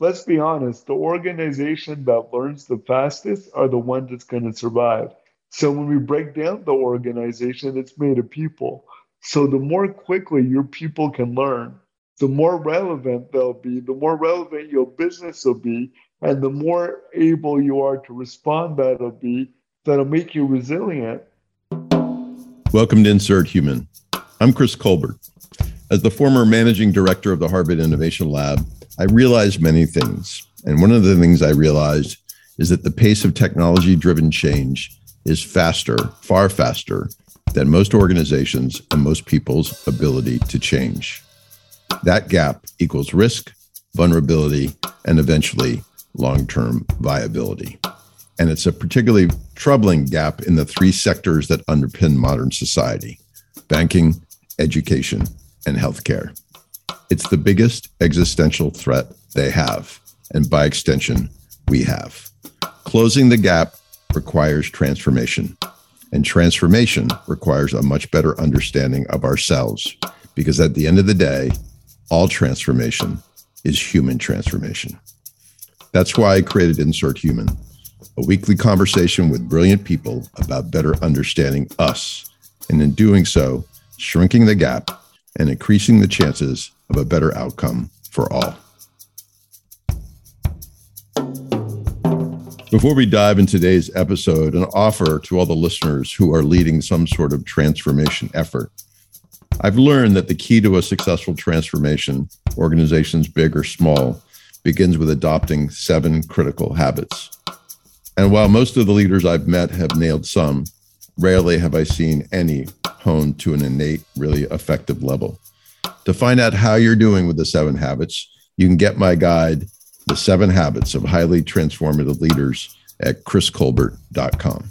let's be honest, the organization that learns the fastest are the ones that's going to survive. So when we break down the organization, it's made of people. So the more quickly your people can learn, the more relevant they'll be, the more relevant your business will be, and the more able you are to respond that'll be, that'll make you resilient. Welcome to Insert Human. I'm Chris Colbert. As the former managing director of the Harvard Innovation Lab, I realized many things. And one of the things I realized is that the pace of technology driven change is faster, far faster than most organizations and most people's ability to change. That gap equals risk, vulnerability, and eventually long term viability. And it's a particularly troubling gap in the three sectors that underpin modern society banking, education, and healthcare. It's the biggest existential threat they have, and by extension, we have. Closing the gap requires transformation, and transformation requires a much better understanding of ourselves, because at the end of the day, all transformation is human transformation. That's why I created Insert Human, a weekly conversation with brilliant people about better understanding us, and in doing so, shrinking the gap and increasing the chances of a better outcome for all. Before we dive into today's episode, an offer to all the listeners who are leading some sort of transformation effort. I've learned that the key to a successful transformation, organizations big or small, begins with adopting seven critical habits. And while most of the leaders I've met have nailed some, rarely have I seen any honed to an innate, really effective level. To find out how you're doing with the seven habits, you can get my guide, The Seven Habits of Highly Transformative Leaders, at chriscolbert.com.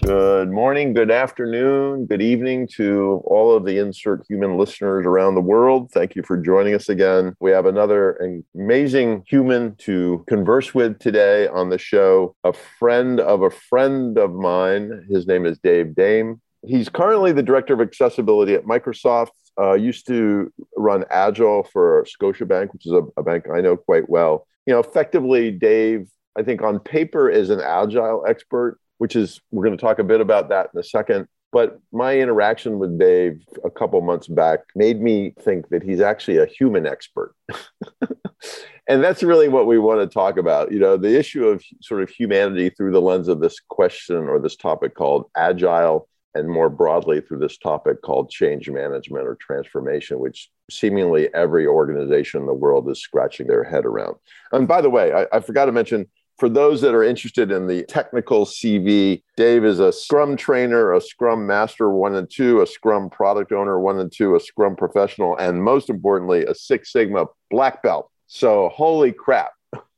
Good morning, good afternoon, good evening to all of the Insert Human listeners around the world. Thank you for joining us again. We have another amazing human to converse with today on the show, a friend of a friend of mine. His name is Dave Dame. He's currently the director of accessibility at Microsoft. Uh, used to run Agile for Scotiabank, which is a, a bank I know quite well. You know, effectively, Dave, I think on paper is an Agile expert, which is we're going to talk a bit about that in a second. But my interaction with Dave a couple months back made me think that he's actually a human expert. and that's really what we want to talk about. You know, the issue of sort of humanity through the lens of this question or this topic called agile and more broadly through this topic called change management or transformation, which seemingly every organization in the world is scratching their head around. And by the way, I, I, forgot to mention for those that are interested in the technical CV, Dave is a Scrum trainer, a Scrum master one and two, a Scrum product owner one and two, a Scrum professional, and most importantly, a Six Sigma black belt. So, holy crap.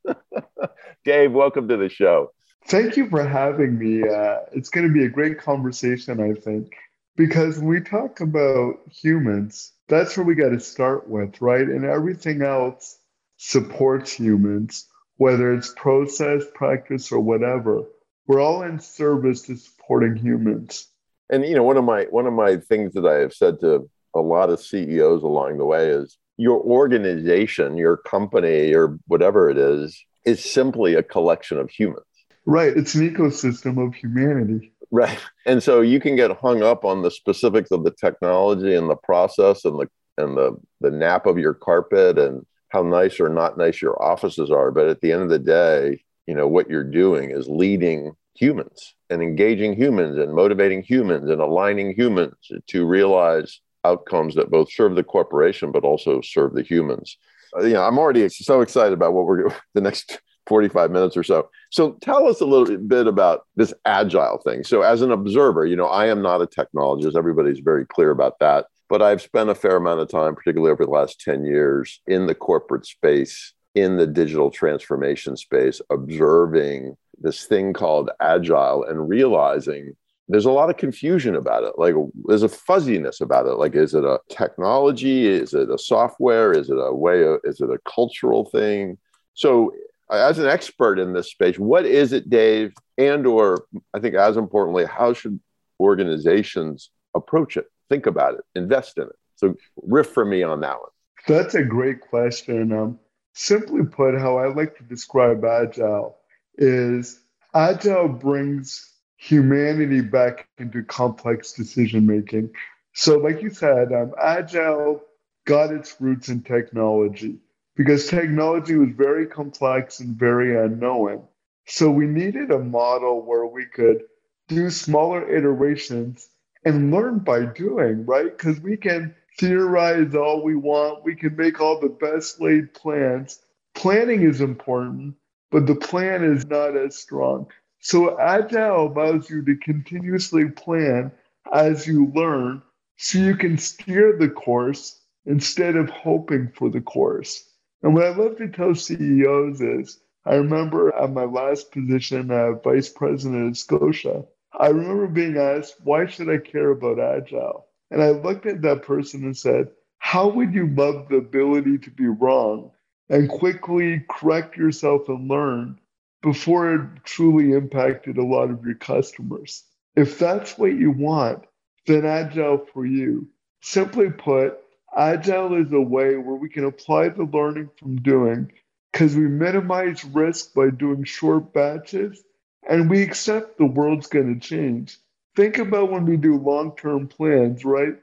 Dave, welcome to the show. Thank you for having me. Uh, it's going to be a great conversation, I think, because when we talk about humans, that's where we got to start with, right? And everything else supports humans, whether it's process, practice, or whatever. We're all in service to supporting humans. And you know, one of my one of my things that I have said to a lot of CEOs along the way is your organization, your company, or whatever it is, is simply a collection of humans Right. It's an ecosystem of humanity. Right. And so you can get hung up on the specifics of the technology and the process and the and the the nap of your carpet and how nice or not nice your offices are. But at the end of the day, you know, what you're doing is leading humans and engaging humans and motivating humans and aligning humans to realize outcomes that both serve the corporation but also serve the humans. Uh, you know, I'm already so excited about what we're the next 45 minutes or so. So tell us a little bit about this agile thing. So as an observer, you know, I am not a technologist. Everybody's very clear about that. But I've spent a fair amount of time, particularly over the last 10 years, in the corporate space, in the digital transformation space, observing this thing called agile and realizing there's a lot of confusion about it. Like there's a fuzziness about it. Like, is it a technology? Is it a software? Is it a way of, is it a cultural thing? So as an expert in this space, what is it, Dave? And or I think as importantly, how should organizations approach it, think about it, invest in it? So riff for me on that one. That's a great question. Um, Simply put, how I like to describe Agile is Agile brings humanity back into complex decision making. So, like you said, um, Agile got its roots in technology because technology was very complex and very unknown. So, we needed a model where we could do smaller iterations and learn by doing, right? Because we can theorize all we want, we can make all the best laid plans. Planning is important, but the plan is not as strong. So Agile allows you to continuously plan as you learn so you can steer the course instead of hoping for the course. And what I love to tell CEOs is I remember at my last position, uh, vice president of Scotia, I remember being asked, why should I care about Agile? And I looked at that person and said, how would you love the ability to be wrong and quickly correct yourself and learn before it truly impacted a lot of your customers. If that's what you want, then Agile for you. Simply put, Agile is a way where we can apply the learning from doing because we minimize risk by doing short batches and we accept the world's going to change. Think about when we do long term plans, right?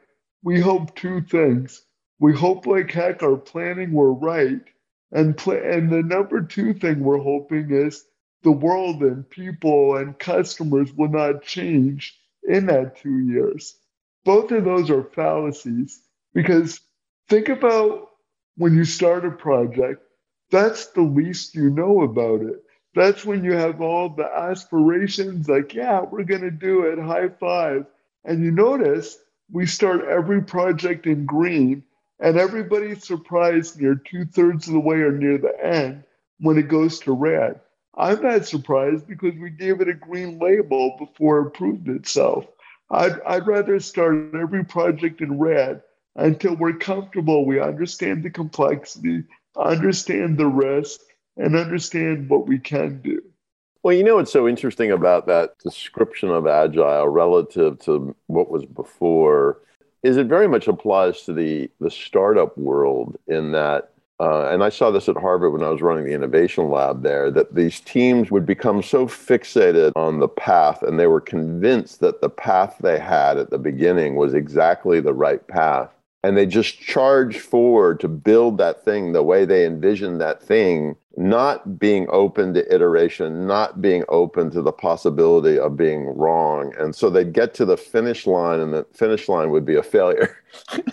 We hope two things. We hope, like heck, our planning were right. And, pl- and the number two thing we're hoping is the world and people and customers will not change in that two years. Both of those are fallacies because think about when you start a project, that's the least you know about it. That's when you have all the aspirations, like, yeah, we're going to do it, high five. And you notice we start every project in green, and everybody's surprised near two thirds of the way or near the end when it goes to red. I'm not surprised because we gave it a green label before it proved itself. I'd, I'd rather start every project in red until we're comfortable, we understand the complexity, understand the risk, and understand what we can do. Well, you know what's so interesting about that description of agile relative to what was before is it very much applies to the the startup world in that uh, and I saw this at Harvard when I was running the innovation lab there, that these teams would become so fixated on the path and they were convinced that the path they had at the beginning was exactly the right path. And they just charge forward to build that thing the way they envision that thing, not being open to iteration, not being open to the possibility of being wrong. And so they'd get to the finish line, and the finish line would be a failure.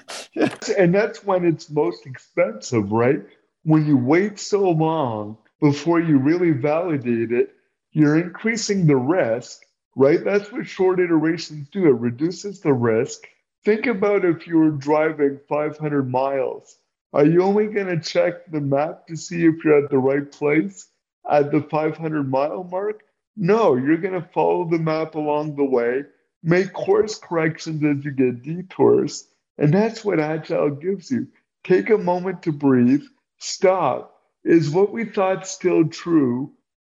and that's when it's most expensive, right? When you wait so long before you really validate it, you're increasing the risk, right? That's what short iterations do. It reduces the risk. Think about if you were driving 500 miles. Are you only going to check the map to see if you're at the right place at the 500 mile mark? No, you're going to follow the map along the way, make course corrections as you get detours, and that's what Agile gives you. Take a moment to breathe, stop. Is what we thought still true?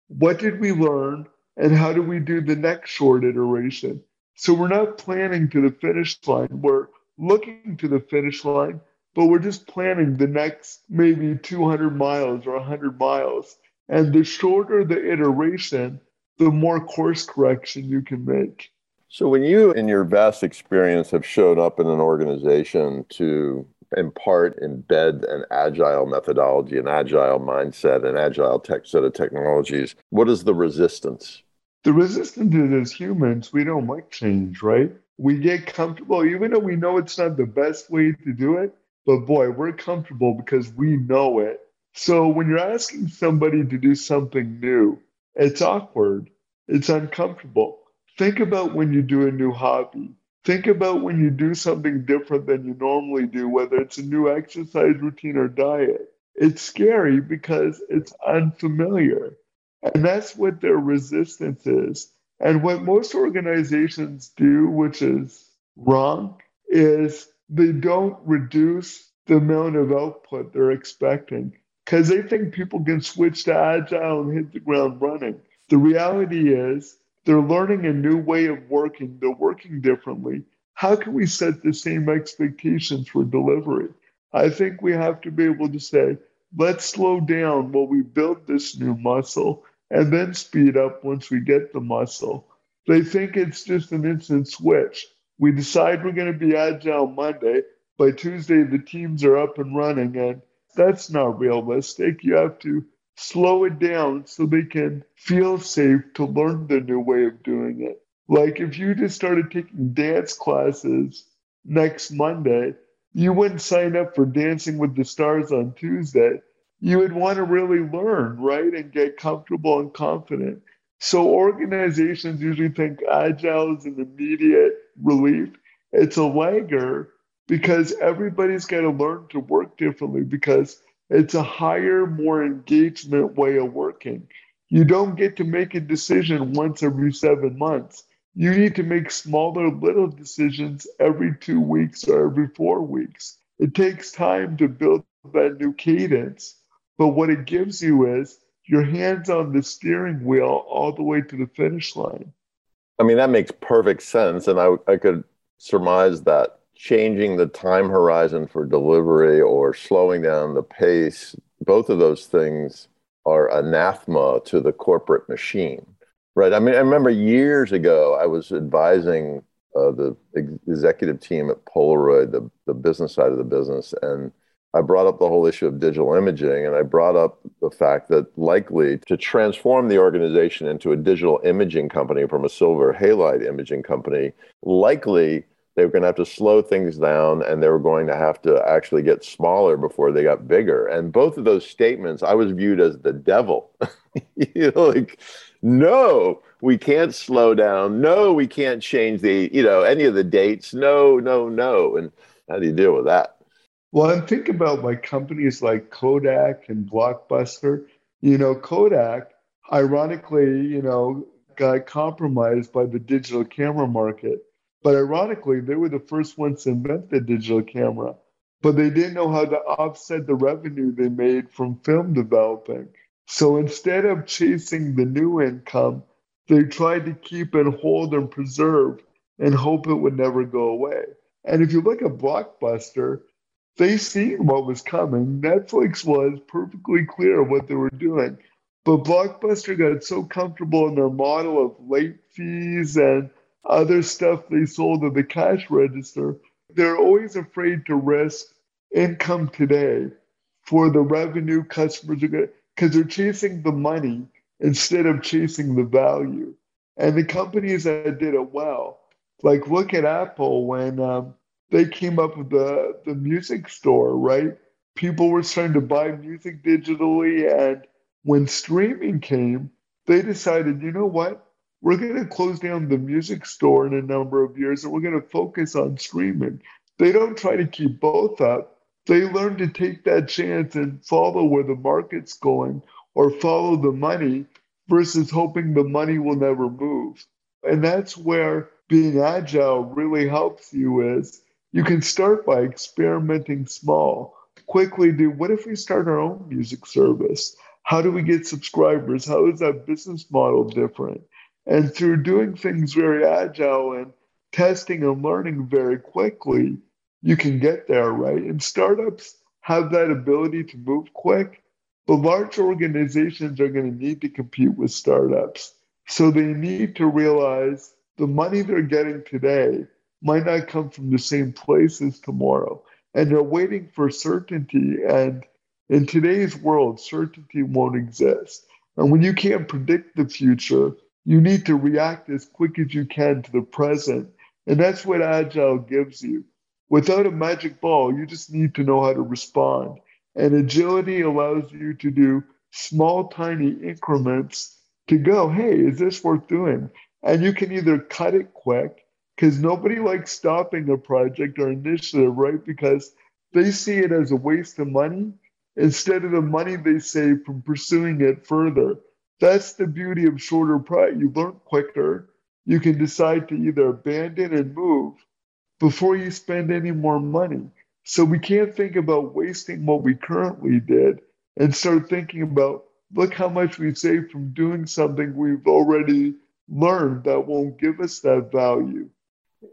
What did we learn? And how do we do the next short iteration? So we're not planning to the finish line. We're looking to the finish line, but we're just planning the next maybe 200 miles or 100 miles. And the shorter the iteration, the more course correction you can make. So, when you, in your vast experience, have showed up in an organization to impart, embed an agile methodology, an agile mindset, an agile tech set of technologies, what is the resistance? The resistance is as humans, we don't like change, right? We get comfortable, even though we know it's not the best way to do it, but boy, we're comfortable because we know it. So, when you're asking somebody to do something new, it's awkward, it's uncomfortable Think about when you do a new hobby. Think about when you do something different than you normally do, whether it's a new exercise routine or diet. It's scary because it's unfamiliar. And that's what their resistance is. And what most organizations do, which is wrong, is they don't reduce the amount of output they're expecting because they think people can switch to agile and hit the ground running. The reality is, they're learning a new way of working, they're working differently. How can we set the same expectations for delivery? I think we have to be able to say, let's slow down while we build this new muscle and then speed up once we get the muscle. They think it's just an instant switch. We decide we're going to be agile Monday. By Tuesday, the teams are up and running, and that's not realistic. You have to slow it down so they can feel safe to learn the new way of doing it. Like if you just started taking dance classes next Monday, you wouldn't sign up for Dancing with the Stars on Tuesday. You would want to really learn, right? And get comfortable and confident. So organizations usually think agile is an immediate relief. It's a lagger because everybody's got to learn to work differently because it's a higher, more engagement way of working. You don't get to make a decision once every seven months. You need to make smaller, little decisions every two weeks or every four weeks. It takes time to build that new cadence. But what it gives you is your hands on the steering wheel all the way to the finish line. I mean, that makes perfect sense. And I, I could surmise that changing the time horizon for delivery or slowing down the pace, both of those things are anathema to the corporate machine. Right. I mean, I remember years ago, I was advising uh, the ex- executive team at Polaroid, the, the business side of the business, and I brought up the whole issue of digital imaging, and I brought up the fact that likely to transform the organization into a digital imaging company from a silver halide imaging company, likely they were going to have to slow things down and they were going to have to actually get smaller before they got bigger. And both of those statements, I was viewed as the devil. you know, like, no, we can't slow down. No, we can't change the, you know, any of the dates. No, no, no. And how do you deal with that? Well, I'm thinking about like companies like Kodak and Blockbuster. You know, Kodak, ironically, you know, got compromised by the digital camera market but ironically, they were the first ones to invent the digital camera, but they didn't know how to offset the revenue they made from film developing. So instead of chasing the new income, they tried to keep and hold and preserve and hope it would never go away. And if you look at Blockbuster, they seen what was coming. Netflix was perfectly clear what they were doing. But Blockbuster got so comfortable in their model of late fees and other stuff they sold at the cash register. They're always afraid to risk income today for the revenue customers are going because they're chasing the money instead of chasing the value. And the companies that did it well, like look at Apple when um, they came up with the, the music store, right? People were starting to buy music digitally. And when streaming came, they decided, you know what? we're going to close down the music store in a number of years and we're going to focus on streaming. They don't try to keep both up. They learn to take that chance and follow where the market's going or follow the money versus hoping the money will never move. And that's where being agile really helps you is you can start by experimenting small. Quickly do what if we start our own music service? How do we get subscribers? How is that business model different? And through doing things very agile and testing and learning very quickly, you can get there, right? And startups have that ability to move quick, but large organizations are going to need to compete with startups. So they need to realize the money they're getting today might not come from the same place as tomorrow. And they're waiting for certainty. And in today's world, certainty won't exist. And when you can't predict the future, you need to react as quick as you can to the present. And that's what Agile gives you. Without a magic ball, you just need to know how to respond. And agility allows you to do small, tiny increments to go, hey, is this worth doing? And you can either cut it quick, because nobody likes stopping a project or initiative, right? Because they see it as a waste of money instead of the money they save from pursuing it further. That's the beauty of shorter pride. You learn quicker. You can decide to either abandon and move before you spend any more money. So we can't think about wasting what we currently did and start thinking about look how much we saved from doing something we've already learned that won't give us that value.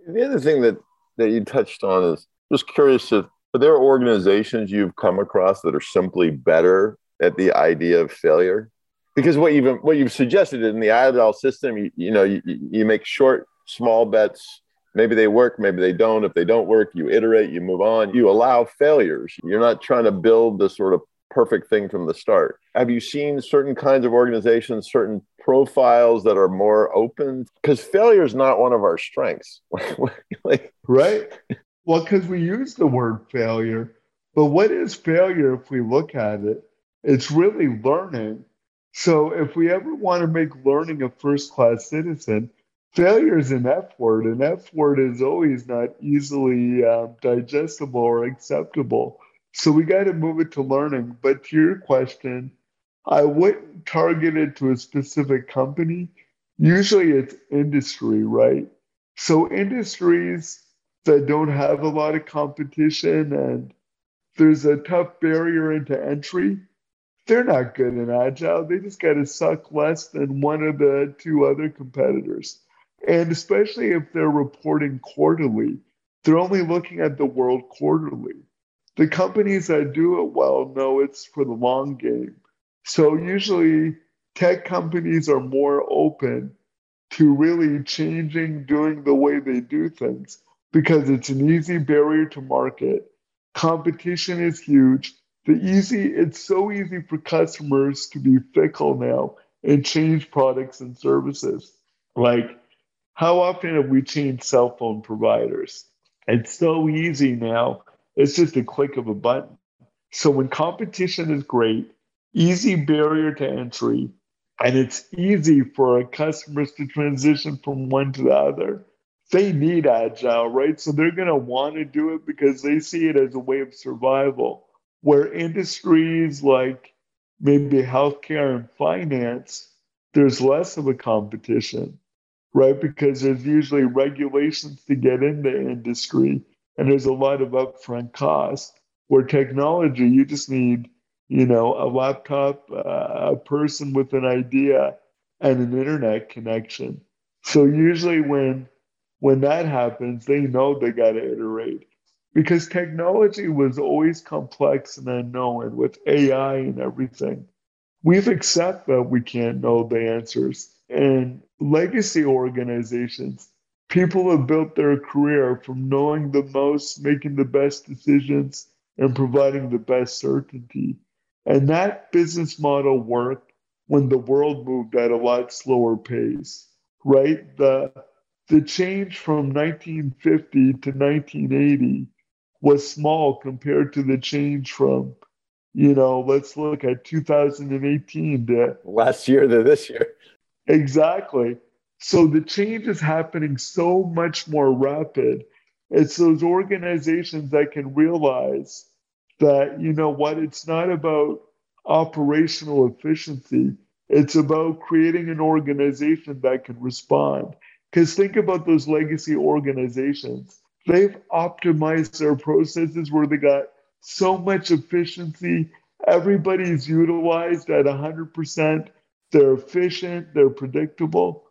The other thing that, that you touched on is just curious to Are there organizations you've come across that are simply better at the idea of failure? Because what you've what you've suggested in the agile system, you, you know, you, you make short, small bets. Maybe they work, maybe they don't. If they don't work, you iterate, you move on. You allow failures. You're not trying to build the sort of perfect thing from the start. Have you seen certain kinds of organizations, certain profiles that are more open? Because failure is not one of our strengths. like, right? Well, because we use the word failure, but what is failure if we look at it? It's really learning. So if we ever want to make learning a first class citizen, failure is an F word. and F word is always not easily uh, digestible or acceptable. So we got to move it to learning. But to your question, I wouldn't target it to a specific company. Usually it's industry, right? So industries that don't have a lot of competition and there's a tough barrier into entry, they're not good in agile. They just got to suck less than one of the two other competitors. And especially if they're reporting quarterly, they're only looking at the world quarterly the companies that do it well know it's for the long game. So usually tech companies are more open to really changing, doing the way they do things because it's an easy barrier to market. Competition is huge. The easy, it's so easy for customers to be fickle now and change products and services. Like, how often have we changed cell phone providers? It's so easy now it's just a click of a button. So when competition is great, easy barrier to entry, and it's easy for our customers to transition from one to the other, they need agile, right? So they're going to want to do it because they see it as a way of survival. Where industries like maybe healthcare and finance, there's less of a competition, right? Because there's usually regulations to get in the industry and there's a lot of upfront cost. Where technology, you just need, you know, a laptop, uh, a person with an idea, and an internet connection. So usually when when that happens, they know they got to iterate because technology was always complex and unknown with AI and everything. We've accepted that we can't know the answers. And legacy organizations, people have built their career from knowing the most, making the best decisions, and providing the best certainty. And that business model worked when the world moved at a lot slower pace, right? The, the change from 1950 to 1980 was small compared to the change from, you know, let's look at 2018 to last year to this year. Exactly. So the change is happening so much more rapid. It's those organizations that can realize that, you know what, it's not about operational efficiency. It's about creating an organization that can respond. Because think about those legacy organizations. They've optimized their processes where they got so much efficiency. Everybody's utilized at 100%. They're efficient, they're predictable.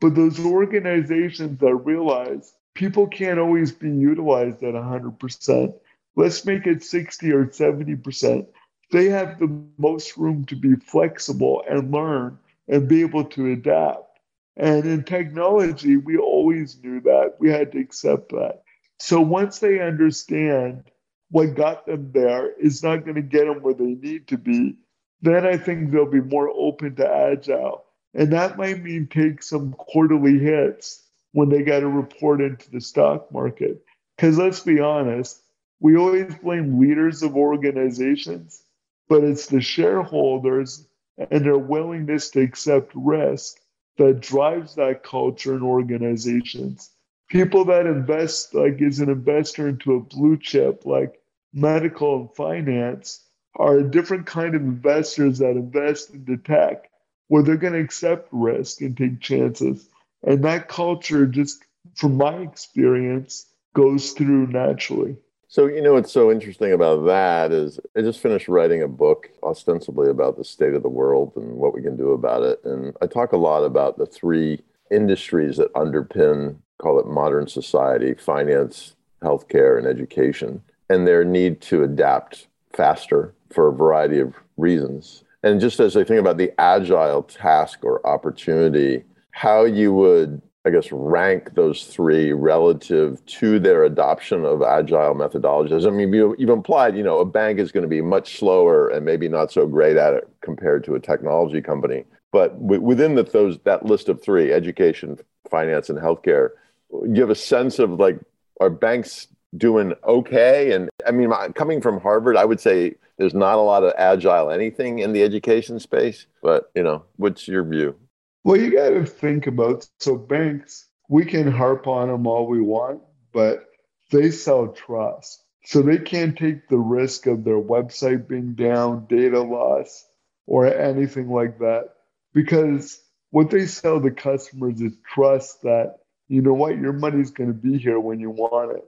But those organizations that realize people can't always be utilized at 100%, let's make it 60 or 70%. They have the most room to be flexible and learn and be able to adapt. And in technology, we always knew that. We had to accept that. So once they understand what got them there is not going to get them where they need to be, then I think they'll be more open to agile. And that might mean take some quarterly hits when they got to report into the stock market. Because let's be honest, we always blame leaders of organizations, but it's the shareholders and their willingness to accept risk that drives that culture in organizations. People that invest, like is an investor into a blue chip, like medical and finance, are a different kind of investors that invest into tech where they're going to accept risk and take chances. And that culture, just from my experience, goes through naturally. So, you know, what's so interesting about that is I just finished writing a book ostensibly about the state of the world and what we can do about it. And I talk a lot about the three industries that underpin, call it modern society finance, healthcare, and education. and their need to adapt faster for a variety of reasons. And just as I think about the agile task or opportunity, how you would, I guess, rank those three relative to their adoption of agile methodologies. I mean, you, have implied, you know, a bank is going to be much slower and maybe not so great at it compared to a technology company. But within the, those that list of three, education, finance, and healthcare, you have a sense of like, are banks doing okay? And I mean, coming from Harvard, I would say there's not a lot of agile anything in the education space. But you know, what's your view? Well, you got to think about so banks. We can harp on them all we want, but they sell trust. So they can't take the risk of their website being down, data loss, or anything like that. Because what they sell to customers is trust that, you know what, your money's going to be here when you want it.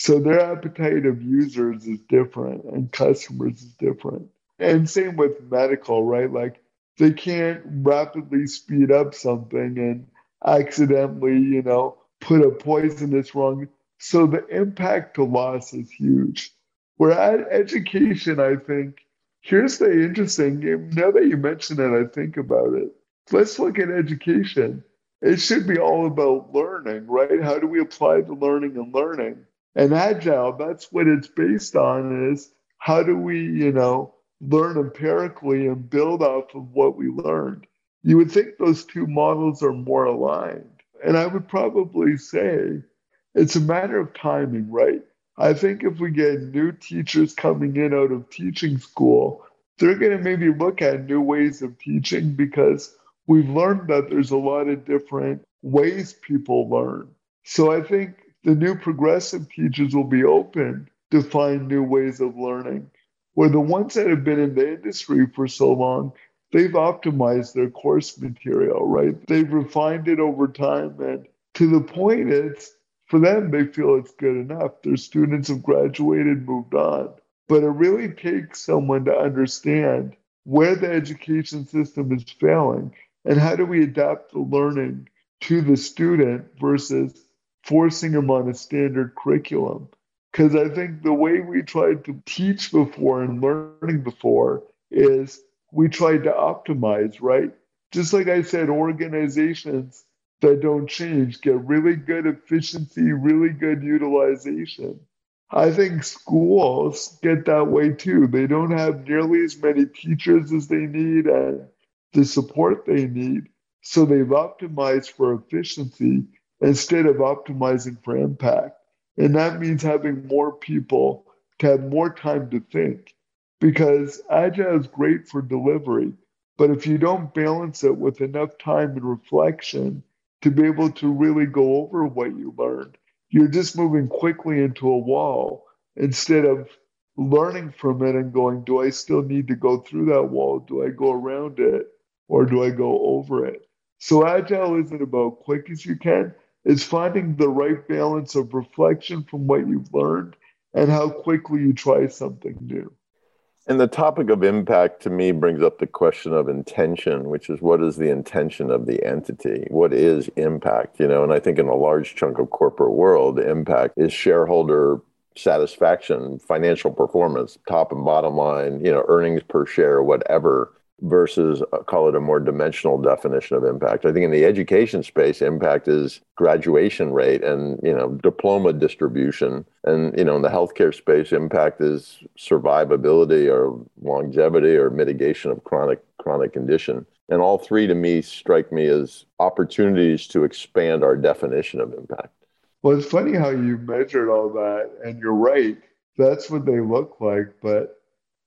So their appetite of users is different and customers is different. And same with medical, right? Like they can't rapidly speed up something and accidentally, you know, put a poison that's wrong. So the impact to loss is huge. Where at education, I think, here's the interesting game. Now that you mention it, I think about it. Let's look at education. It should be all about learning, right? How do we apply the learning and learning? And agile, that's what it's based on is how do we, you know, learn empirically and build off of what we learned. You would think those two models are more aligned. And I would probably say it's a matter of timing, right? I think if we get new teachers coming in out of teaching school, they're going to maybe look at new ways of teaching because we've learned that there's a lot of different ways people learn. So I think the new progressive teachers will be open to find new ways of learning. Where the ones that have been in the industry for so long, they've optimized their course material, right? They've refined it over time. And to the point, it's for them, they feel it's good enough. Their students have graduated, moved on. But it really takes someone to understand where the education system is failing and how do we adapt the learning to the student versus forcing them on a standard curriculum. Because I think the way we tried to teach before and learning before is we tried to optimize, right? Just like I said, organizations that don't change get really good efficiency, really good utilization. I think schools get that way too. They don't have nearly as many teachers as they need and the support they need. So they've optimized for efficiency instead of optimizing for impact. And that means having more people to have more time to think because agile is great for delivery. But if you don't balance it with enough time and reflection to be able to really go over what you learned, you're just moving quickly into a wall instead of learning from it and going, do I still need to go through that wall? Do I go around it or do I go over it? So agile isn't about quick as you can is finding the right balance of reflection from what you've learned and how quickly you try something new. And the topic of impact to me brings up the question of intention, which is what is the intention of the entity? What is impact? You know, and I think in a large chunk of corporate world, impact is shareholder satisfaction, financial performance, top and bottom line, you know, earnings per share, whatever versus uh, call it a more dimensional definition of impact. I think in the education space, impact is graduation rate and you know diploma distribution, and you know in the healthcare space, impact is survivability or longevity or mitigation of chronic chronic condition. And all three to me strike me as opportunities to expand our definition of impact. Well, it's funny how you measured all that, and you're right. That's what they look like, but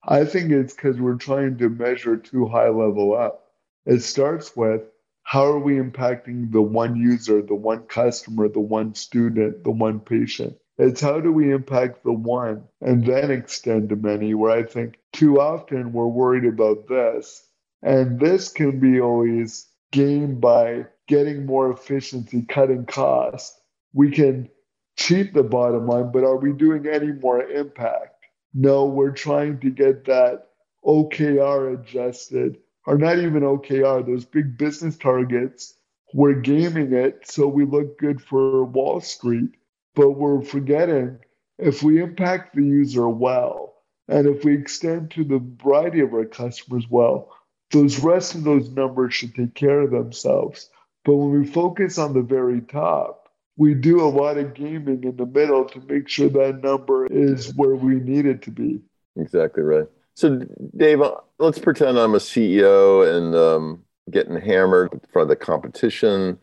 I think it's because we're trying to measure too high level up. It starts with how are we impacting the one user, the one customer, the one student, the one patient? It's how do we impact the one and then extend to many, where I think too often we're worried about this. And this can be always gained by getting more efficiency, cutting costs. We can cheat the bottom line, but are we doing any more impact? No, we're trying to get that OKR adjusted, or not even OKR, those big business targets. We're gaming it so we look good for Wall Street, but we're forgetting if we impact the user well, and if we extend to the variety of our customers well, those rest of those numbers should take care of themselves. But when we focus on the very top, we do a lot of gaming in the middle to make sure that number is where we need it to be. Exactly right. So, Dave, let's pretend I'm a CEO and um, getting hammered of the competition.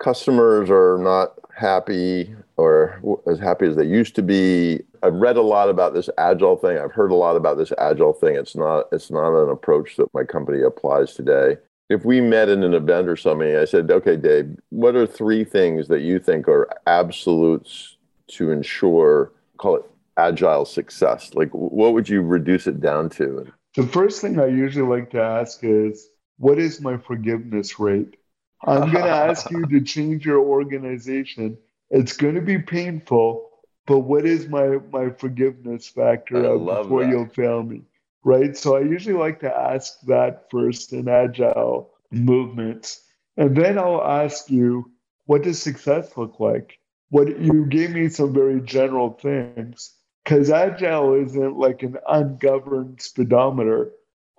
Customers are not happy or as happy as they used to be. I've read a lot about this agile thing. I've heard a lot about this agile thing. It's not it's not an approach that my company applies today. If we met in an event or something, I said, "Okay, Dave, what are three things that you think are absolutes to ensure call it agile success? Like what would you reduce it down to?" The first thing I usually like to ask is, "What is my forgiveness rate?" I'm going to ask you to change your organization. It's going to be painful, but what is my my forgiveness factor before that. you'll fail me? Right. So I usually like to ask that first in agile movements. And then I'll ask you, what does success look like? What you gave me some very general things because agile isn't like an ungoverned speedometer.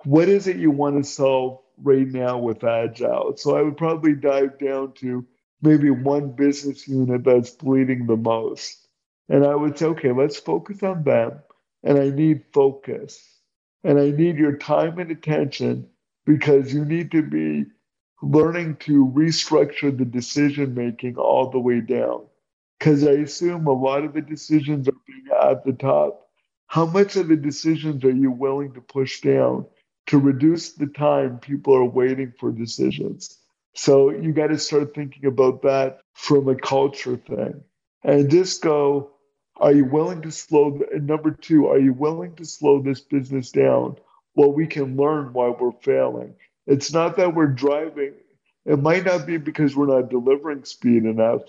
What is it you want to solve right now with agile. So I would probably dive down to maybe one business unit that's bleeding the most. And I would say, okay, let's focus on them. And I need focus. And I need your time and attention because you need to be learning to restructure the decision making all the way down. Because I assume a lot of the decisions are being at the top. How much of the decisions are you willing to push down to reduce the time people are waiting for decisions. So you got to start thinking about that from a culture thing. And just go, are you willing to slow? And number two, are you willing to slow this business down while we can learn why we're failing? It's not that we're driving. It might not be because we're not delivering speed enough.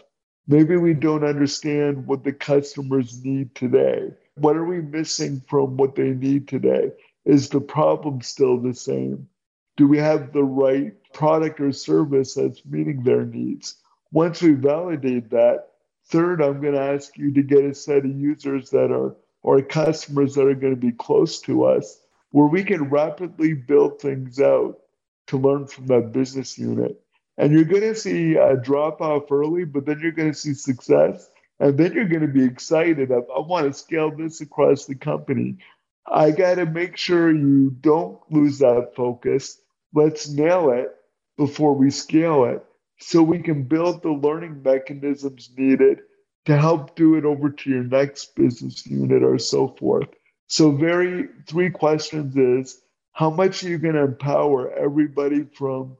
Maybe we don't understand what the customers need today. What are we missing from what they need today? Is the problem still the same? Do we have the right product or service that's meeting their needs? Once we validate that, third, I'm going to ask you to get a set of users that are or customers that are going to be close to us where we can rapidly build things out to learn from that business unit. And you're going to see a drop off early, but then you're going to see success. And then you're going to be excited I want to scale this across the company. I got to make sure you don't lose that focus. Let's nail it before we scale it so we can build the learning mechanisms needed to help do it over to your next business unit or so forth. So, very three questions is how much are you going to empower everybody from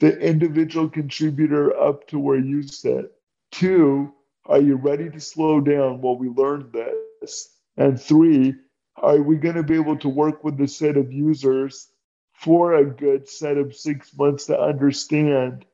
the individual contributor up to where you sit? Two, are you ready to slow down while we learn this? And three, are we going to be able to work with the set of users for a good set of six months to understand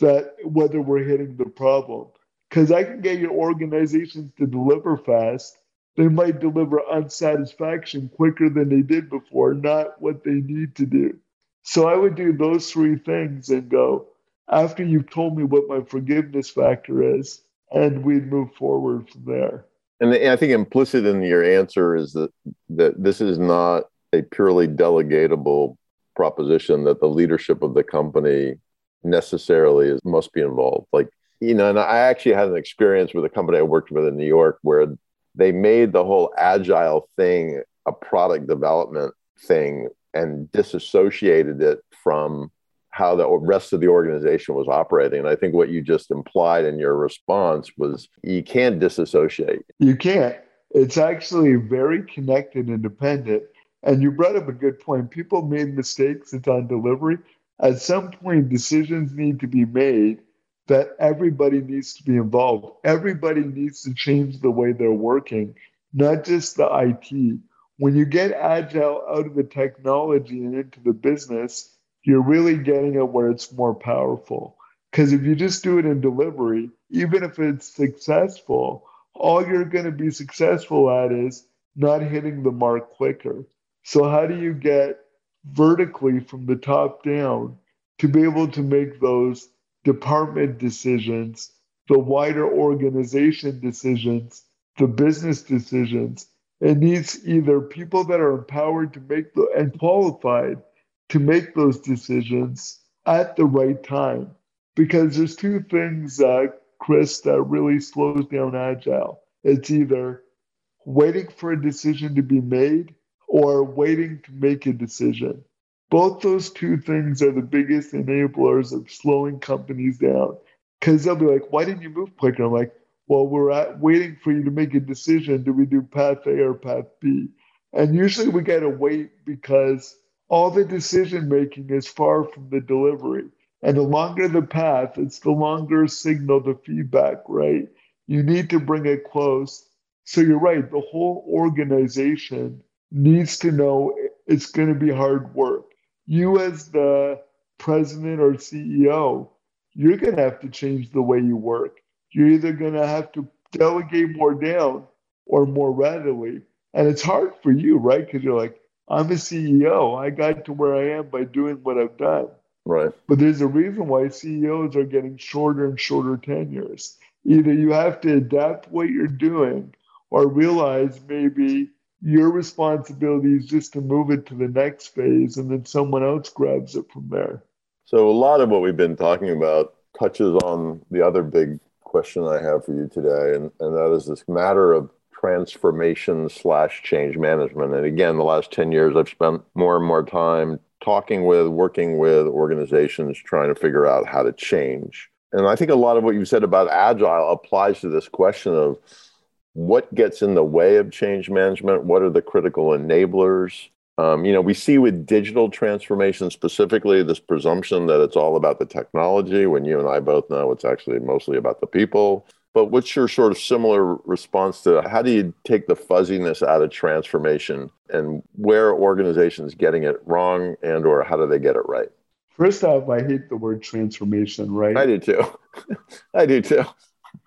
that whether we're hitting the problem? Because I can get your organizations to deliver fast. They might deliver unsatisfaction quicker than they did before, not what they need to do. So I would do those three things and go, after you've told me what my forgiveness factor is, and we'd move forward from there. And I think implicit in your answer is that that this is not a purely delegatable proposition that the leadership of the company necessarily is, must be involved. Like you know, and I actually had an experience with a company I worked with in New York where they made the whole agile thing a product development thing and disassociated it from how the rest of the organization was operating. And I think what you just implied in your response was you can't disassociate. You can't. It's actually very connected and dependent. And you brought up a good point. People made mistakes. On delivery. At some point, decisions need to be made that everybody needs to be involved. Everybody needs to change the way they're working, not just the IT. When you get agile out of the technology and into the business, you're really getting it where it's more powerful. Because if you just do it in delivery, even if it's successful, all you're going to be successful at is not hitting the mark quicker. So, how do you get vertically from the top down to be able to make those department decisions, the wider organization decisions the business decisions. It needs either people that are empowered to make the and qualified to make those decisions at the right time. Because there's two things, uh, Chris, that really slows down agile. It's either waiting for a decision to be made or waiting to make a decision. Both those two things are the biggest enablers of slowing companies down. Because they'll be like, why didn't you move quicker? I'm like, well, we're at, waiting for you to make a decision. Do we do path A or path B? And usually we got to wait because all the decision making is far from the delivery. And the longer the path, it's the longer signal the feedback, right? You need to bring it close. So you're right, the whole organization needs to know it's going to be hard work. You, as the president or CEO, you're going to have to change the way you work. You're either going to have to delegate more down or more readily. And it's hard for you, right? Because you're like, I'm a CEO. I got to where I am by doing what I've done. Right. But there's a reason why CEOs are getting shorter and shorter tenures. Either you have to adapt what you're doing or realize maybe your responsibility is just to move it to the next phase and then someone else grabs it from there. So, a lot of what we've been talking about touches on the other big question I have for you today, and, and that is this matter of transformation slash change management. And again, the last 10 years, I've spent more and more time talking with, working with organizations, trying to figure out how to change. And I think a lot of what you said about agile applies to this question of what gets in the way of change management, what are the critical enablers. Um, you know, we see with digital transformation specifically this presumption that it's all about the technology when you and I both know it's actually mostly about the people. But what's your sort of similar response to how do you take the fuzziness out of transformation and where organizations getting it wrong and or how do they get it right? First off, I hate the word transformation, right? I do too. I do too.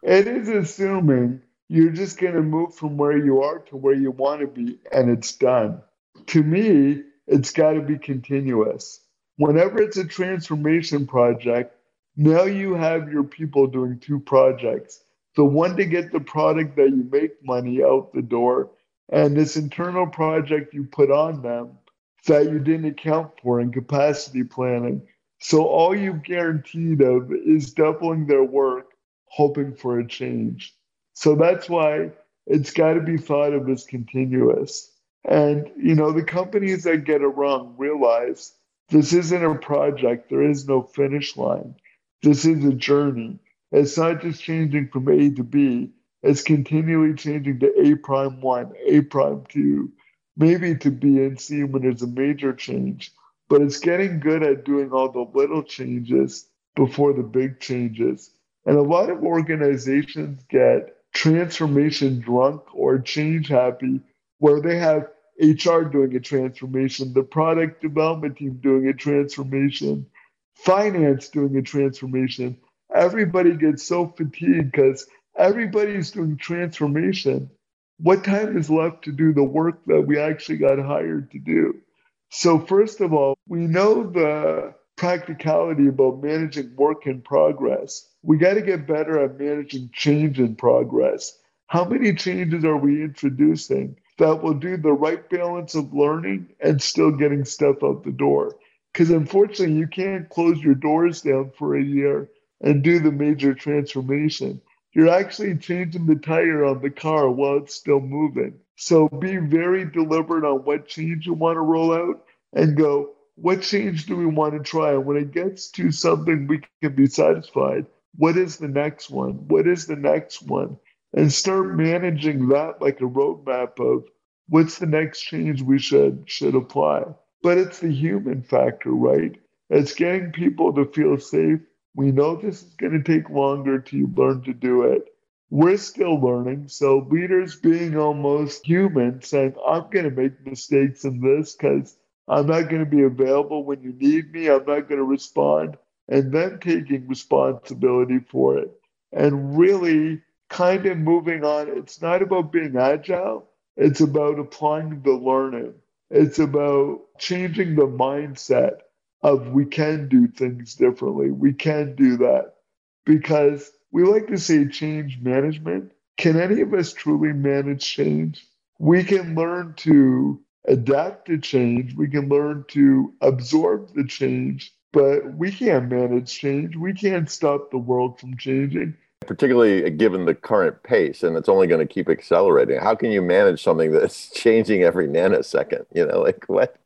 It is assuming you're just going to move from where you are to where you want to be and it's done. To me, it's got to be continuous. Whenever it's a transformation project, now you have your people doing two projects the one to get the product that you make money out the door, and this internal project you put on them that you didn't account for in capacity planning. So all you've guaranteed of is doubling their work, hoping for a change. So that's why it's got to be thought of as continuous. And you know, the companies that get it wrong realize this isn't a project, there is no finish line. This is a journey. It's not just changing from A to B, it's continually changing to A prime one, A prime two, maybe to B and C when there's a major change. But it's getting good at doing all the little changes before the big changes. And a lot of organizations get transformation drunk or change happy, where they have HR doing a transformation, the product development team doing a transformation, finance doing a transformation, everybody gets so fatigued because everybody's doing transformation. What time is left to do the work that we actually got hired to do? So, first of all, we know the practicality about managing work in progress. We got to get better at managing change in progress. How many changes are we introducing that will do the right balance of learning and still getting stuff out the door? Because unfortunately, you can't close your doors down for a year and do the major transformation. You're actually changing the tire on the car while it's still moving. So be very deliberate on what change you want to roll out and go, what change do we want to try? And when it gets to something we can be satisfied, what is the next one? What is the next one? And start managing that like a roadmap of what's the next change we should should apply. But it's the human factor, right? It's getting people to feel safe we know this is going to take longer to learn to do it. We're still learning. So, leaders being almost human, saying, I'm going to make mistakes in this because I'm not going to be available when you need me. I'm not going to respond. And then taking responsibility for it and really kind of moving on. It's not about being agile, it's about applying the learning, it's about changing the mindset of we can do things differently. We can do that because we like to say change management can any of us truly manage change? We can learn to adapt to change, we can learn to absorb the change, but we can't manage change. We can't stop the world from changing. Particularly given the current pace and it's only going to keep accelerating. How can you manage something that's changing every nanosecond? You know like what?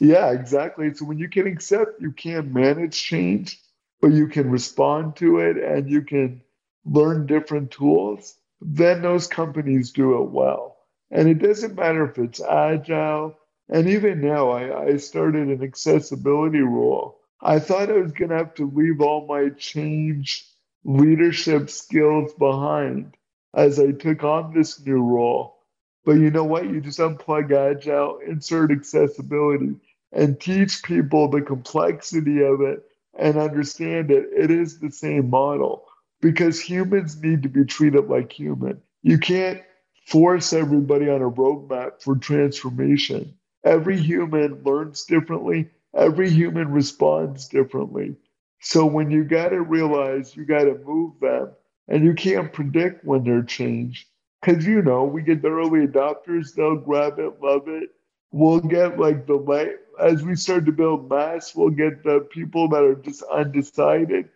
Yeah exactly. So when you can accept you can't manage change but you can respond to it and you can learn different tools then those companies do it well and it doesn't matter if it's agile and even now i, I started an accessibility rule i thought i was going to have to leave all my change leadership skills behind as I took on this new role. But you know what? You just unplug Agile, insert accessibility, and teach people the complexity of it and understand it. It is the same model because humans need to be treated like human. You can't force everybody on a roadmap for transformation. Every human learns differently, every human responds differently. So when you got to realize you got to move them and you can't predict when they're changed. Because, you know, we get the early adopters, they'll grab it, love it. We'll get like the late, as we start to build mass, we'll get the people that are just undecided.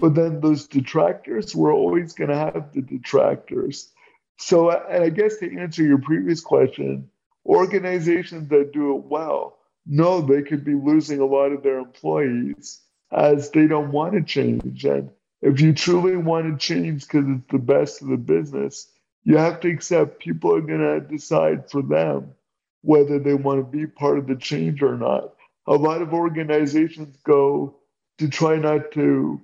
But then those detractors, we're always going to have the detractors. So, and I guess to answer your previous question, organizations that do it well know they could be losing a lot of their employees as they don't want to change. And if you truly want to change because it's the best of the business, you have to accept people are going to decide for them whether they want to be part of the change or not. A lot of organizations go to try not to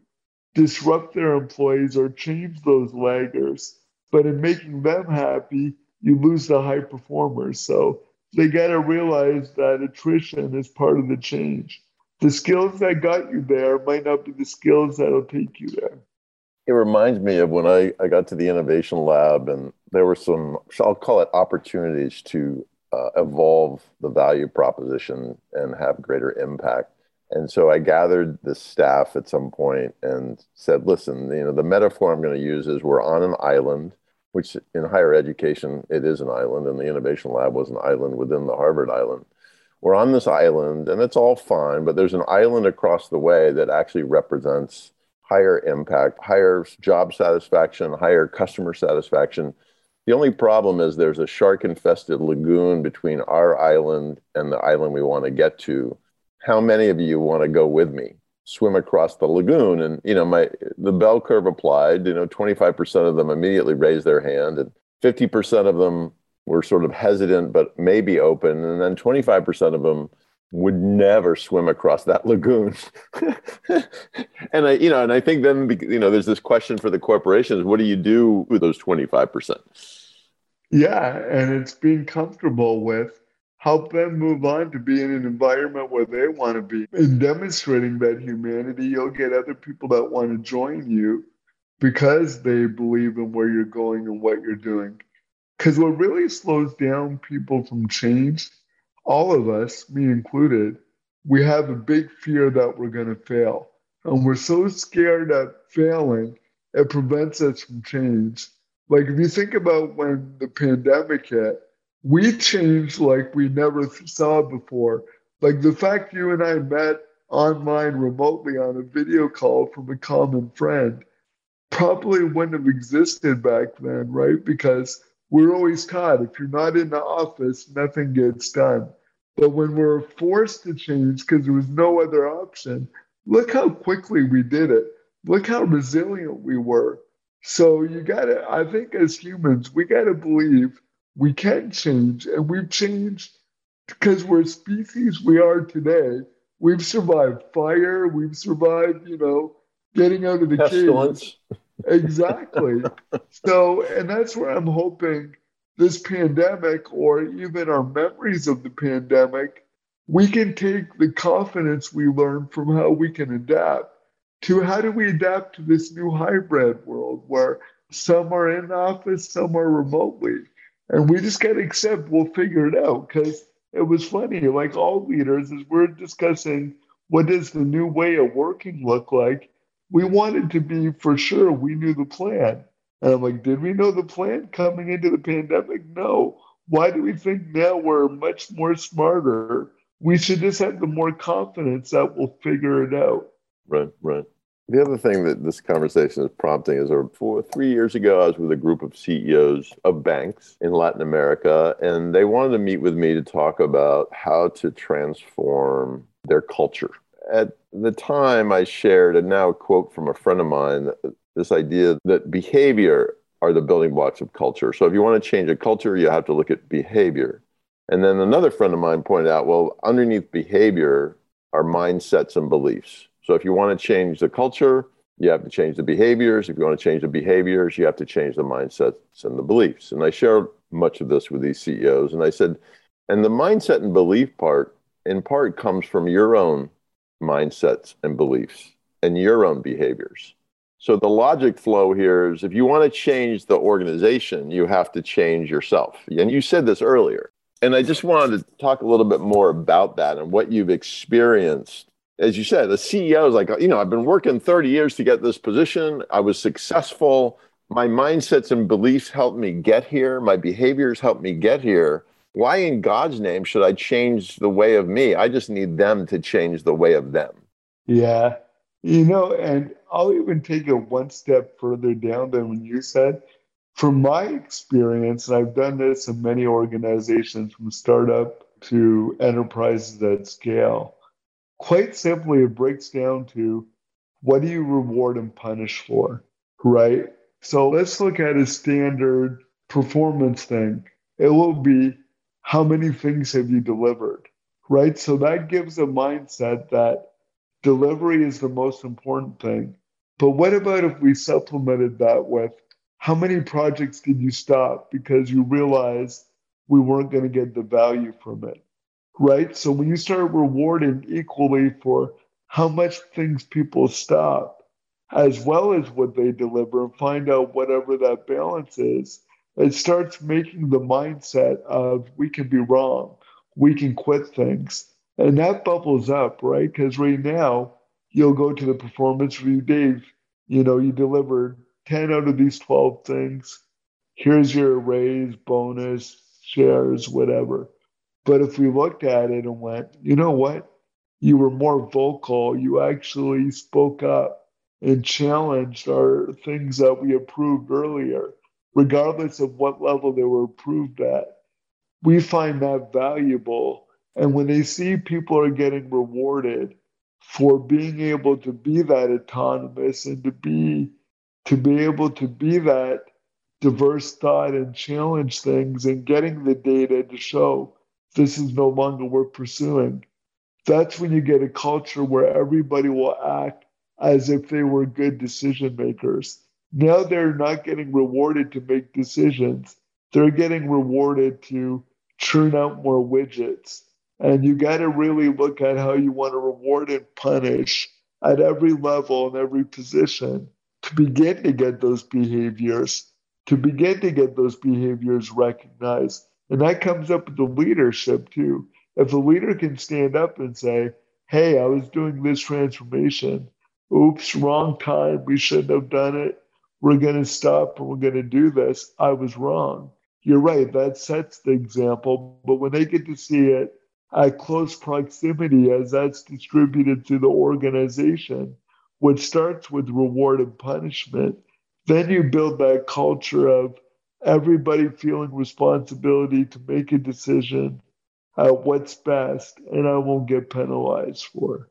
disrupt their employees or change those laggers, but in making them happy, you lose the high performers. So they got to realize that attrition is part of the change the skills that got you there might not be the skills that'll take you there. It reminds me of when I, I got to the innovation lab and there were some, I'll call it opportunities to uh, evolve the value proposition and have greater impact. And so I gathered the staff at some point and said, listen, you know, the metaphor I'm going to use is we're on an island, which in higher education, it is an island, and the innovation lab was an island within the Harvard Island we're on this island and it's all fine, but there's an island across the way that actually represents higher impact, higher job satisfaction, higher customer satisfaction. The only problem is there's a shark infested lagoon between our island and the island we want to get to. How many of you want to go with me? Swim across the lagoon and you know my the bell curve applied, you know 25% of them immediately raised their hand and 50% of them were sort of hesitant but maybe open and then 25% of them would never swim across that lagoon and i you know and i think then you know there's this question for the corporations what do you do with those 25% yeah and it's being comfortable with help them move on to be in an environment where they want to be and demonstrating that humanity you'll get other people that want to join you because they believe in where you're going and what you're doing because what really slows down people from change, all of us, me included, we have a big fear that we're going to fail. And we're so scared of failing, it prevents us from change. Like if you think about when the pandemic hit, we changed like we never saw before. Like the fact you and I met online remotely on a video call from a common friend probably wouldn't have existed back then, right? Because we're always taught if you're not in the office, nothing gets done. But when we're forced to change because there was no other option, look how quickly we did it. Look how resilient we were. So you got to, I think as humans, we got to believe we can change and we've changed because we're a species we are today. We've survived fire, we've survived, you know, getting out of the cage exactly. so, and that's where I'm hoping this pandemic or even our memories of the pandemic, we can take the confidence we learned from how we can adapt to how do we adapt to this new hybrid world where some are in office, some are remotely. And we just got to accept we'll figure it out because it was funny. Like all leaders, as we're discussing what does the new way of working look like, we wanted to be for sure we knew the plan And I'm like, did we know the plan coming into the pandemic? No. Why do we think now we're much more smarter? We should just have the more confidence that we'll figure it out. Right, right. The other thing that this conversation is prompting is for three years ago, I was with a group of CEOs of banks in Latin America, and they wanted to meet with me to talk about how to transform their culture. At the time, I shared, and now a quote from a friend of mine, this idea that behavior are the building blocks of culture. So if you want to change a culture, you have to look at behavior. And then another friend of mine pointed out, well, underneath behavior are mindsets and beliefs. So if you want to change the culture, you have to change the behaviors. If you want to change the behaviors, you have to change the mindsets and the beliefs. And I shared much of this with these CEOs. And I said, and the mindset and belief part, in part, comes from your own mindsets and beliefs and your own behaviors. So the logic flow here is if you want to change the organization, you have to change yourself. And you said this earlier. And I just wanted to talk a little bit more about that and what you've experienced as you said, the CEO is like, you know, I've been working 30 years to get this position. I was successful. My mindsets and beliefs helped me get here. My behaviors helped me get here. Why in God's name should I change the way of me? I just need them to change the way of them. Yeah. You know, and I'll even take it one step further down than when you said, from my experience, and I've done this in many organizations from startup to enterprises at scale quite simply, it breaks down to what do you reward and punish for, right? So let's look at a standard performance thing. It will be how many things have you delivered, right? So that gives a mindset that delivery is the most important thing. But what about if we supplemented that with how many projects did you stop because you realized we weren't going to get the value from it? Right? So when you start rewarding equally for how much things people stop, as well as what they deliver, and find out whatever that balance is, it starts making the mindset of we can be wrong, we can quit things. And that bubbles up, right? Because right now, you'll go to the performance review, Dave, you know, you delivered 10 out of these 12 things. Here's your raise, bonus, shares, whatever. But if we looked at it and went, you know what? You were more vocal. You actually spoke up and challenged our things that we approved earlier, regardless of what level they were approved at. We find that valuable. And when they see people are getting rewarded for being able to be that autonomous and to be to be able to be that diverse thought and challenge things and getting the data to show this is no longer worth pursuing. That's when you get a culture where everybody will act as if they were good decision makers. Now they're not getting rewarded to make decisions, they're getting rewarded to churn out more widgets. And you got to really look at how you want to reward and punish at every level and every position to begin to get those behaviors, to begin to get those behaviors recognized and that comes up with the leadership too. If the leader can stand up and say, Hey, I was doing this transformation. Oops, wrong time. We shouldn't have done it. We're going to stop and we're going to do this. I was wrong. You're right. That sets the example. But when they get to see it at close proximity as that's distributed to the organization, which starts with reward and punishment, then you build that culture of everybody feeling responsibility to make a decision at what's best, and I won't get penalized for.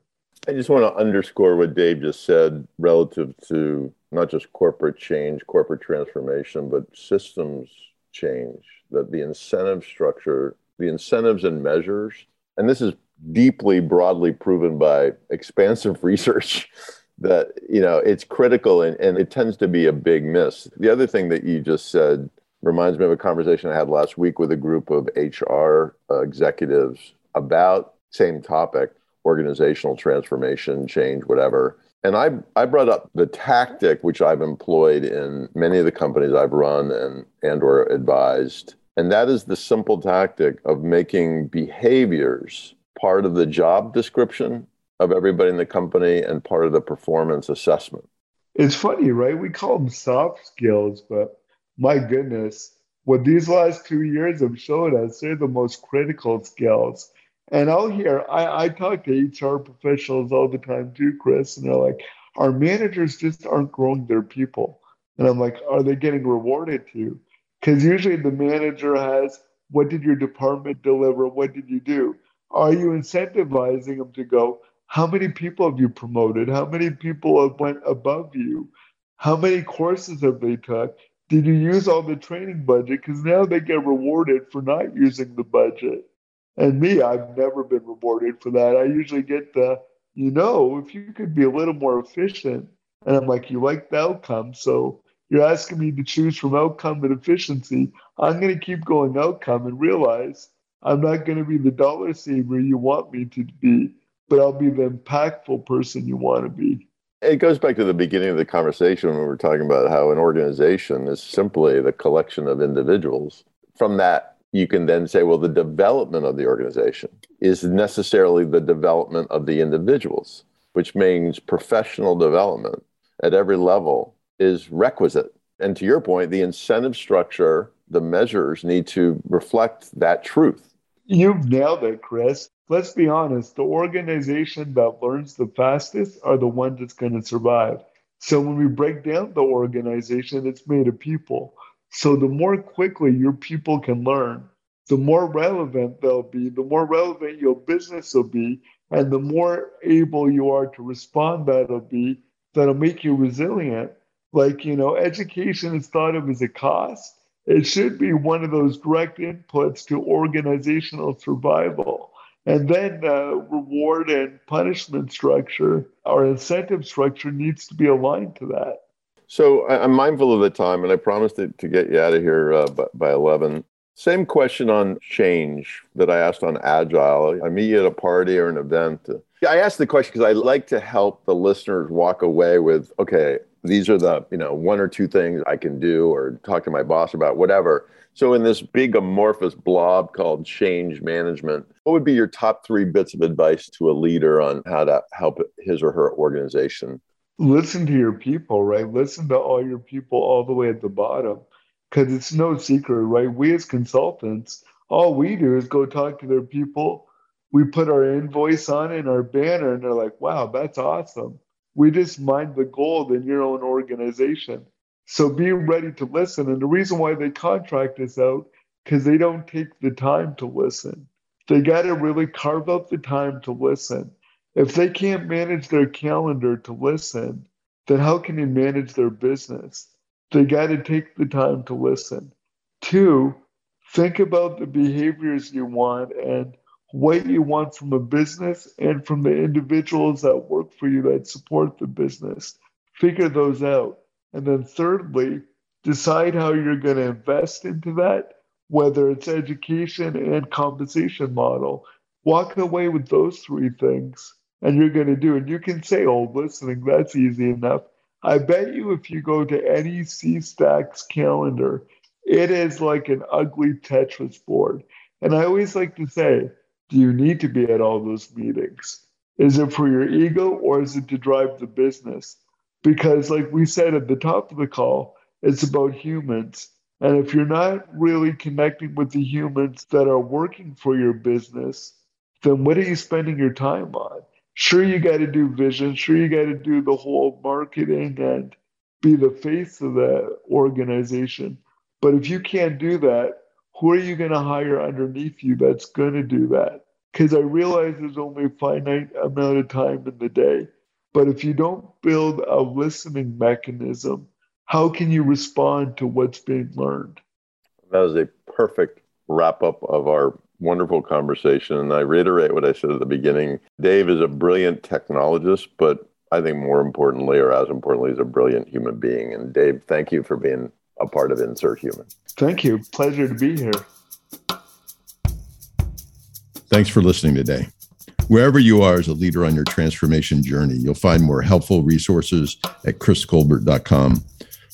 I just want to underscore what Dave just said relative to not just corporate change, corporate transformation, but systems change, that the incentive structure, the incentives and measures, and this is deeply broadly proven by expansive research that you know it's critical and, and it tends to be a big miss the other thing that you just said reminds me of a conversation I had last week with a group of HR uh, executives about same topic, organizational transformation, change, whatever. And I, I brought up the tactic which I've employed in many of the companies I've run and, and or advised. And that is the simple tactic of making behaviors part of the job description of everybody in the company and part of the performance assessment. It's funny, right? We call them soft skills, but my goodness, what these last two years have showed us, they're the most critical skills. And I'll hear, I, I talk to HR professionals all the time too, Chris, and they're like, our managers just aren't growing their people. And I'm like, are they getting rewarded too? Because usually the manager has, what did your department deliver? What did you do? Are you incentivizing them to go, how many people have you promoted? How many people have went above you? How many courses have they took? Did you use all the training budget? Because now they get rewarded for not using the budget. And me, I've never been rewarded for that. I usually get the, you know, if you could be a little more efficient. And I'm like, you like the outcome. So you're asking me to choose from outcome and efficiency. I'm going to keep going outcome and realize I'm not going to be the dollar saver you want me to be, but I'll be the impactful person you want to be. It goes back to the beginning of the conversation when we were talking about how an organization is simply the collection of individuals. From that you can then say, well, the development of the organization is necessarily the development of the individuals, which means professional development at every level is requisite. And to your point, the incentive structure, the measures need to reflect that truth. You've nailed it, Chris. Let's be honest the organization that learns the fastest are the ones that's going to survive. So when we break down the organization, it's made of people. So the more quickly your people can learn, the more relevant they'll be, the more relevant your business will be, and the more able you are to respond that'll be, that'll make you resilient. Like, you know, education is thought of as a cost. It should be one of those direct inputs to organizational survival. And then uh, reward and punishment structure, our incentive structure needs to be aligned to that. So I'm mindful of the time, and I promised to, to get you out of here uh, by, by 11. Same question on change that I asked on Agile. I meet you at a party or an event. I asked the question because I like to help the listeners walk away with, okay, these are the, you know, one or two things I can do or talk to my boss about, whatever. So in this big amorphous blob called change management, what would be your top three bits of advice to a leader on how to help his or her organization listen to your people, right? Listen to all your people all the way at the bottom because it's no secret, right? We as consultants, all we do is go talk to their people. We put our invoice on in our banner, and they're like, wow, that's awesome. We just mind the gold in your own organization. So be ready to listen. And the reason why they contract us out, because they don't take the time to listen. They got to really carve out the time to listen. If they can't manage their calendar to listen, then how can they manage their business? They got to take the time to listen. Two, think about the behaviors you want and what you want from a business and from the individuals that work for you that support the business. Figure those out. And then, thirdly, decide how you're going to invest into that, whether it's education and compensation model. Walk away with those three things and you're going to do it. You can say, oh, listening, that's easy enough. I bet you if you go to any CSTAC's calendar, it is like an ugly Tetris board. And I always like to say, do you need to be at all those meetings? Is it for your ego or is it to drive the business? Because, like we said at the top of the call, it's about humans. And if you're not really connecting with the humans that are working for your business, then what are you spending your time on? sure you got to do vision sure you got to do the whole marketing and be the face of the organization but if you can't do that who are you going to hire underneath you that's going to do that because i realize there's only a finite amount of time in the day but if you don't build a listening mechanism how can you respond to what's being learned that was a perfect wrap up of our wonderful conversation. And I reiterate what I said at the beginning. Dave is a brilliant technologist, but I think more importantly, or as importantly, is a brilliant human being. And Dave, thank you for being a part of Insert Human. Thank you. Pleasure to be here. Thanks for listening today. Wherever you are as a leader on your transformation journey, you'll find more helpful resources at chriscolbert.com.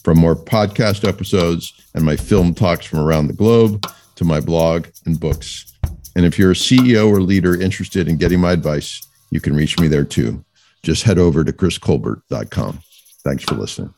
From more podcast episodes and my film talks from around the globe to my blog and books, and if you're a CEO or leader interested in getting my advice, you can reach me there too. Just head over to chriscolbert.com. Thanks for listening.